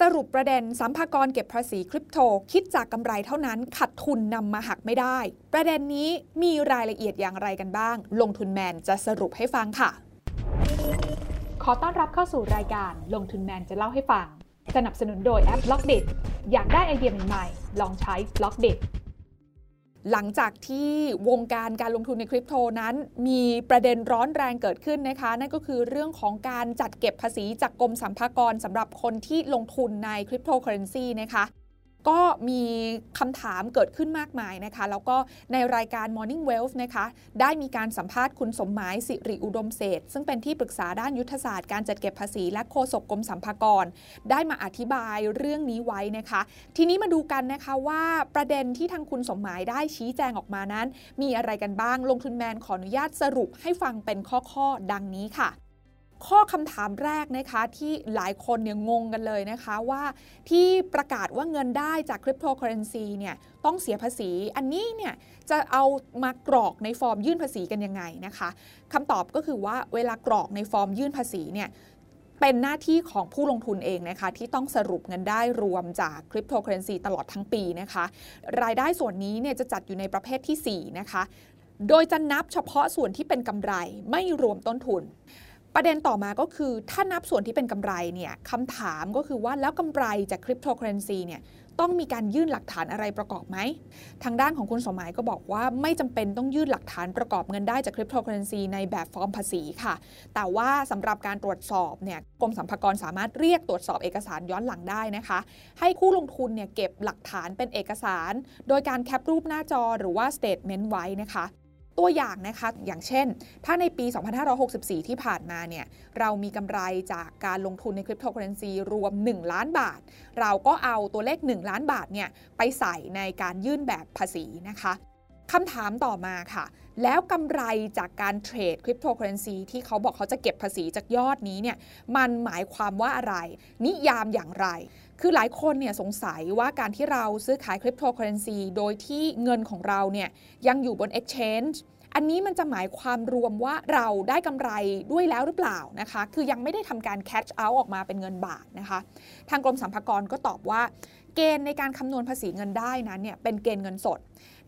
สรุปประเด็นสรรพากรเก็บภาษีคริปโต คิดจากกำไรเท่านั้นขาดทุนนำมาหักไม่ได้ ประเด็นนี้มีรายละเอียดอย่างไรกันบ้าง ลงทุนแมนจะสรุปให้ฟังค่ะ ขอต้อนรับเข้าสู่รายการลงทุนแมนจะเล่าให้ฟัง สนับสนุนโดยแอป Blockdit อยากได้ไอเดียใหม่ๆลองใช้ Blockdit หลังจากที่วงการการลงทุนในคริปโตนั้น มีประเด็นร้อนแรงเกิดขึ้นนะคะ นั่นก็คือเรื่องของการจัดเก็บภาษีจากกรมสรรพากรสำหรับคนที่ลงทุนในคริปโตเคอเรนซีนะคะ ก็มีคำถามเกิดขึ้นมากมายนะคะ แล้วก็ในรายการ Morning Wealth นะคะ ได้มีการสัมภาษณ์คุณสมหมายสิริอุดมเศษซึ่งเป็นที่ปรึกษาด้านยุทธศาสตร์การจัดเก็บภาษีและโฆษกกรมสรรพากร ได้มาอธิบายเรื่องนี้ไว้นะคะ ทีนี้มาดูกันนะคะว่าประเด็นที่ทางคุณสมหมายได้ชี้แจงออกมานั้น มีอะไรกันบ้างลงทุนแมนขออนุญาตสรุปให้ฟังเป็นข้อๆดังนี้ค่ะ ข้อคำถามแรกนะคะที่หลายคนเนี่ยงงกันเลยนะคะว่าที่ประกาศว่าเงินได้จากคริปโตเคอเรนซีเนี่ยต้องเสียภาษี อันนี้เนี่ยจะเอามากรอกในฟอร์มยื่นภาษีกันยังไงนะคะคำตอบก็คือว่าเวลากรอกในฟอร์มยื่นภาษีเนี่ยเป็นหน้าที่ของผู้ลงทุนเองนะคะที่ต้องสรุปเงินได้รวมจากคริปโตเคอเรนซีตลอดทั้งปีนะคะรายได้ส่วนนี้เนี่ยจะจัดอยู่ในประเภทที่ 4 นะคะ โดยจะนับเฉพาะส่วนที่เป็นกำไรไม่รวมต้นทุน ประเด็นต่อมาก็คือถ้านับส่วนที่เป็นกำไรเนี่ยคำถามก็คือว่าแล้วกำไรจากคริปโตเคอเรนซีเนี่ยต้องมีการยื่นหลักฐานอะไรประกอบไหม ทางด้านของคุณสมัยก็บอกว่าไม่จำเป็นต้องยื่นหลักฐานประกอบเงินได้จากคริปโตเคอเรนซีในแบบฟอร์มภาษีค่ะ แต่ว่าสำหรับการตรวจสอบเนี่ยกรมสรรพากรสามารถเรียกตรวจสอบเอกสารย้อนหลังได้นะคะ ให้ผู้ลงทุนเนี่ยเก็บหลักฐานเป็นเอกสาร โดยการแคปรูปหน้าจอหรือว่า statement ไว้นะคะ ตัวอย่างนะคะ อย่างเช่น ถ้าในปี 2564 ที่ผ่านมาเนี่ย เรามีกำไรจากการลงทุนในคริปโตเคอเรนซีรวม 1 ล้านบาท เราก็เอาตัวเลข 1 ล้านบาทเนี่ยไปใส่ในการยื่นแบบภาษีนะคะ คำถามต่อมาค่ะ แล้วกำไรจากการเทรดคริปโตเคอเรนซีที่เขาบอกเขาจะเก็บภาษีจากยอดนี้เนี่ยมันหมายความว่าอะไร นิยามอย่างไร คือหลายคนเนี่ยสงสัยว่าการที่เราซื้อขายคริปโตเคอเรนซีโดยที่เงินของเราเนี่ยยังอยู่บน Exchange อันนี้มันจะหมายความรวมว่าเราได้กำไรด้วยแล้วหรือเปล่านะคะ คือยังไม่ได้ทำการ catch out ออกมาเป็นเงินบาทนะคะ ทางกรมสรรพากรก็ตอบว่า เกณฑ์ในการคำนวณภาษีเงินได้นั้นเนี่ยเป็นเกณฑ์เงินสด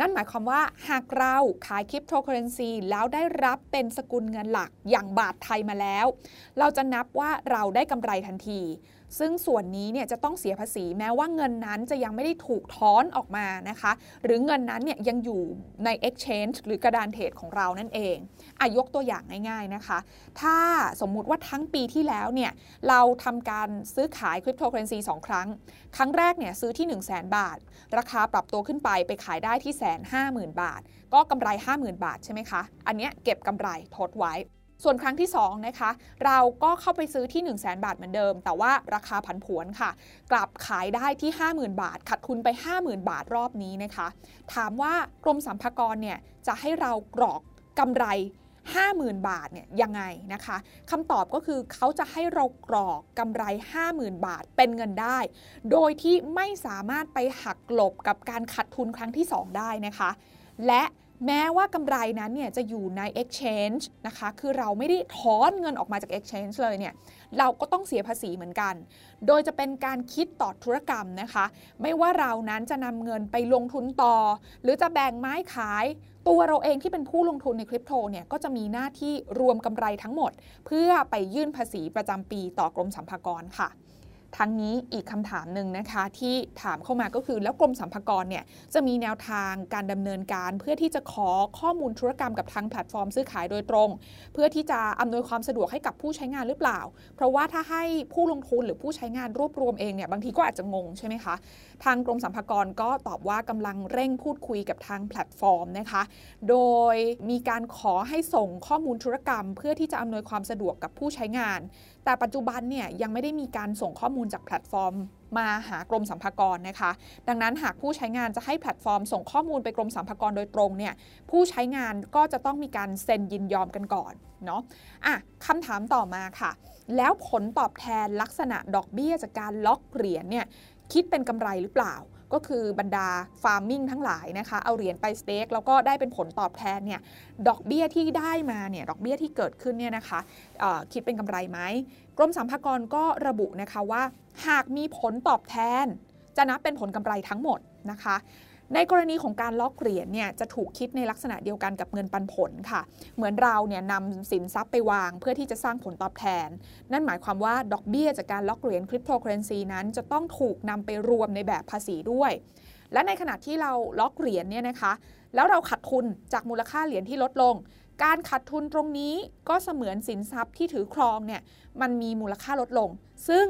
นั่นหมายความว่าหากเราขายคริปโตเคอเรนซีแล้วได้รับเป็นสกุลเงินหลักอย่างบาทไทยมาแล้ว เราจะนับว่าเราได้กำไรทันที ซึ่งส่วนนี้เนี่ยจะต้องเสียภาษีแม้ว่าเงินนั้นจะยังไม่ได้ถูกถอนออกมานะคะ หรือเงินนั้นเนี่ยยังอยู่ใน exchange หรือกระดานเทรดของเรานั่นเองอายกตัวอย่างง่ายๆนะคะ ถ้าสมมุติว่าทั้งปีที่แล้วเนี่ยเราทำการซื้อขายคริปโตเคอเรนซีสองครั้ง ครั้งแรกเนี่ยซื้อที่ 1 0 0 0 0แบาท ราคาปรับตัวขึ้นไปไปขายได้ที่แสนห้าหมื่นบาท ก็กำไร 50,000 บาทใช่ไหมคะ อันเนี้ยเก็บกำไรทดไว้ ส่วนครั้งที่2นะคะ เราก็เข้าไปซื้อที่ 1 0 0 0 0แบาทเหมือนเดิม แต่ว่าราคาผันผวนค่ะ กลับขายได้ที่ 50,000 บาทขัดทุนไป 50,000 บาทรอบนี้นะคะ ถามว่ากรมสรรพากรเนี่ยจะให้เรากรอกกำไร 50,000 บาทเนี่ยยังไงนะคะคำตอบก็คือเขาจะให้เรากรอกกำไร 50,000 บาทเป็นเงินได้ โดยที่ไม่สามารถไปหักกลบกับการขัดทุนครั้งที่ 2 ได้นะคะ และ แม้ว่ากำไรนั้นเนี่ยจะอยู่ใน exchange นะคะ คือเราไม่ได้ถอนเงินออกมาจาก exchange เลยเนี่ย เราก็ต้องเสียภาษีเหมือนกัน โดยจะเป็นการคิดต่อธุรกรรมนะคะ ไม่ว่าเรานั้นจะนำเงินไปลงทุนต่อ หรือจะแบ่งไม้ขาย ตัวเราเองที่เป็นผู้ลงทุนในคริปโตเนี่ย ก็จะมีหน้าที่รวมกำไรทั้งหมด เพื่อไปยื่นภาษีประจำปีต่อกรมสรรพากรค่ะ ทั้งนี้อีกคำถามหนึ่งนะคะ ที่ถามเข้ามาก็คือ แล้วกรมสรรพากรเนี่ยจะมีแนวทางการดำเนินการ เพื่อที่จะขอข้อมูลธุรกรรมกับทางแพลตฟอร์มซื้อขายโดยตรง เพื่อที่จะอำนวยความสะดวกให้กับผู้ใช้งานหรือเปล่า เพราะว่าถ้าให้ผู้ลงทุนหรือผู้ใช้งานรวบรวมเองเนี่ยบางทีก็อาจจะงงใช่ไหมคะทางกรมสรรพากรก็ตอบว่ากำลังเร่งพูดคุยกับทางแพลตฟอร์มนะคะ โดยมีการขอให้ส่งข้อมูลธุรกรรม เพื่อที่จะอำนวยความสะดวกกับผู้ใช้งาน แต่ปัจจุบันเนี่ยยังไม่ได้มีการส่งข้อมูลจากแพลตฟอร์ม มาหากรมสรรพากรนะคะ ดังนั้นหากผู้ใช้งานจะให้แพลตฟอร์ม ส่งข้อมูลไปกรมสรรพากรโดยตรงเนี่ยผู้ใช้งานก็จะต้องมีการเซ็นยินยอมกันก่อนเนาะอะคำถามต่อมาค่ะ แล้วผลตอบแทนลักษณะดอกเบี้ยจากการล็อกเหรียญเนี่ยคิดเป็นกำไรหรือเปล่า ก็คือบรรดา farming ทั้งหลายนะคะ เอาเหรียญไป stake แล้วก็ได้เป็นผลตอบแทนเนี่ยดอกเบี้ยที่ได้มาเนี่ยดอกเบี้ยที่เกิดขึ้นเนี่ยนะคะคิดเป็นกำไรไหมกรมสรรพากรก็ระบุนะคะว่า หากมีผลตอบแทน จะนับเป็นผลกำไรทั้งหมดนะคะ ในกรณีของการล็อกเหรียญเนี่ยจะถูกคิดในลักษณะเดียวกันกับเงินปันผลค่ะ เหมือนเราเนี่ยนำสินทรัพย์ไปวาง เพื่อที่จะสร้างผลตอบแทน นั่นหมายความว่าดอกเบี้ยจากการล็อกเหรียญคริปโตเคอเรนซีนั้นจะต้องถูกนำไปรวมในแบบภาษีด้วย และในขณะที่เราล็อกเหรียญเนี่ยนะคะ แล้วเราขาดทุนจากมูลค่าเหรียญที่ลดลง การขาดทุนตรงนี้ก็เสมือนสินทรัพย์ที่ถือครองเนี่ยมันมีมูลค่าลดลง ซึ่ง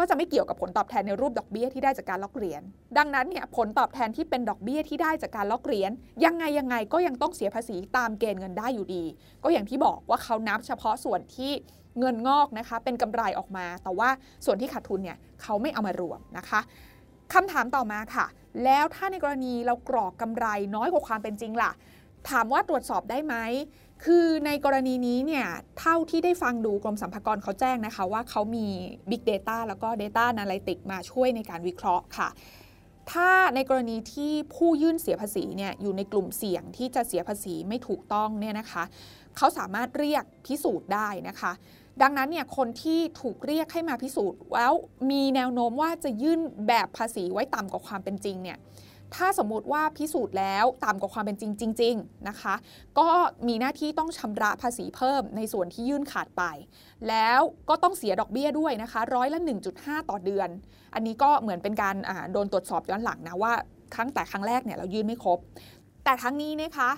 ก็จะไม่เกี่ยวกับผลตอบแทนในรูปดอกเบี้ยที่ได้จากการล็อกเหรียญ ดังนั้นเนี่ยผลตอบแทนที่เป็นดอกเบี้ยที่ได้จากการล็อกเหรียญยังไงยังไงก็ยังต้องเสียภาษีตามเกณฑ์เงินได้อยู่ดี ก็อย่างที่บอกว่าเขานับเฉพาะส่วนที่เงินงอกนะคะเป็นกำไรออกมา แต่ว่าส่วนที่ขาดทุนเนี่ยเขาไม่เอามารวมนะคะคำถามต่อมาค่ะ แล้วถ้าในกรณีเรากรอกกำไรน้อยกว่าความเป็นจริงล่ะ ถามว่าตรวจสอบได้ไหม คือในกรณีนี้เนี่ยเท่าที่ได้ฟังดูกรมสรรพากรเขาแจ้งนะคะ ว่าเขามี Big Data แล้วก็ Data Analytics มาช่วยในการวิเคราะห์ค่ะ ถ้าในกรณีที่ผู้ยื่นเสียภาษีเนี่ยอยู่ในกลุ่มเสี่ยงที่จะเสียภาษีไม่ถูกต้องเนี่ยนะคะเขาสามารถเรียกพิสูจน์ได้นะคะ ดังนั้นเนี่ยคนที่ถูกเรียกให้มาพิสูจน์แล้วมีแนวโน้มว่าจะยื่นแบบภาษีไว้ต่ำกว่าความเป็นจริงเนี่ย ถ้าสมมุติว่าพิสูจน์แล้วต่ำกว่าความเป็นจริงจริงๆนะคะ ก็มีหน้าที่ต้องชำระภาษีเพิ่มในส่วนที่ยื่นขาดไป แล้วก็ต้องเสียดอกเบี้ยด้วยนะคะร้อยละ 1.5 ต่อเดือน อันนี้ก็เหมือนเป็นการโดนตรวจสอบย้อนหลังนะว่าครั้งแต่ครั้งแรกเนี่ยเรายื่นไม่ครบ แต่ทั้งนี้นะคะ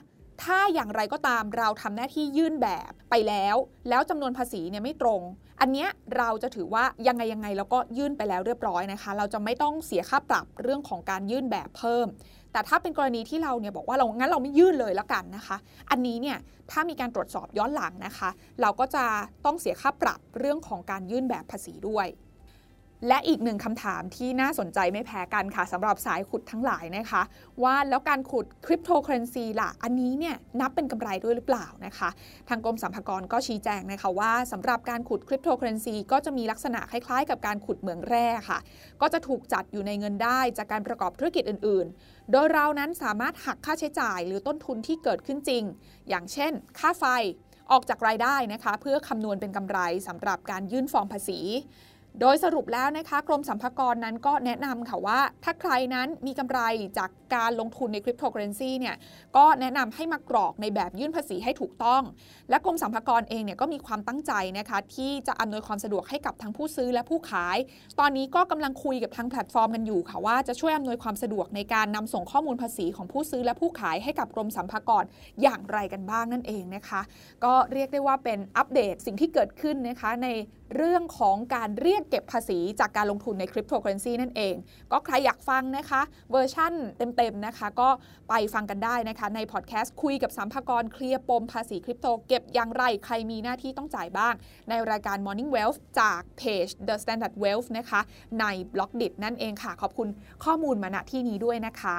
ถ้าอย่างไรก็ตามเราทำหน้าที่ยื่นแบบไปแล้ว แล้วจำนวนภาษีเนี่ยไม่ตรง อันเนี้ยเราจะถือว่ายังไงยังไงแล้วก็ยื่นไปแล้วเรียบร้อยนะคะ เราจะไม่ต้องเสียค่าปรับเรื่องของการยื่นแบบเพิ่ม แต่ถ้าเป็นกรณีที่เราเนี่ยบอกว่าเรางั้นเราไม่ยื่นเลยแล้วกันนะคะ อันนี้เนี่ยถ้ามีการตรวจสอบย้อนหลังนะคะ เราก็จะต้องเสียค่าปรับเรื่องของการยื่นแบบภาษีด้วย และอีกหนึ่งคำถามที่น่าสนใจไม่แพ้กันค่ะสำหรับสายขุดทั้งหลายนะคะ ว่าแล้วการขุดคริปโตเคอเรนซีล่ะ อันนี้เนี่ยนับเป็นกำไรด้วยหรือเปล่านะคะ ทางกรมสรรพากรก็ชี้แจงนะคะว่าสำหรับการขุดคริปโตเคอเรนซีก็จะมีลักษณะคล้ายๆ กับการขุดเหมืองแร่ค่ะ ก็จะถูกจัดอยู่ในเงินได้จากการประกอบธุรกิจอื่น ๆ โดยเรานั้นสามารถหักค่าใช้จ่ายหรือต้นทุนที่เกิดขึ้นจริง อย่างเช่น ค่าไฟออกจากรายได้นะคะ เพื่อคำนวณเป็นกำไรสำหรับการยื่นฟอร์มภาษี โดยสรุปแล้วนะคะกรมสรรพากรนั้นก็แนะนำค่ะว่า ถ้าใครนั้นมีกำไรจากการลงทุนในคริปโตเคอเรนซีเนี่ยก็แนะนำให้มากรอกในแบบยื่นภาษีให้ถูกต้อง และกรมสรรพากรเองเนี่ยก็มีความตั้งใจนะคะที่จะอำนวยความสะดวกให้กับทั้งผู้ซื้อและผู้ขาย ตอนนี้ก็กำลังคุยกับทางแพลตฟอร์มกันอยู่ค่ะว่าจะช่วยอำนวยความสะดวกในการนำส่งข้อมูลภาษีของผู้ซื้อและผู้ขายให้กับกรมสรรพากรอย่างไรกันบ้างนั่นเองนะคะ ก็เรียกได้ว่าเป็นอัปเดตสิ่งที่เกิดขึ้นนะคะใน เรื่องของการเรียกเก็บภาษีจากการลงทุนในคริปโตเคอเรนซีนั่นเอง ก็ใครอยากฟังนะคะ เวอร์ชั่นเต็มๆนะคะ ก็ไปฟังกันได้นะคะในพอดแคสต์คุยกับสรรพากรเคลียร์ปมภาษีคริปโตเก็บอย่างไร ใครมีหน้าที่ต้องจ่ายบ้าง ในรายการ Morning Wealth จากเพจ The Standard Wealth นะคะ ในบล็อกดินั่นเองค่ะ ขอบคุณข้อมูลมาณที่นี้ด้วยนะคะ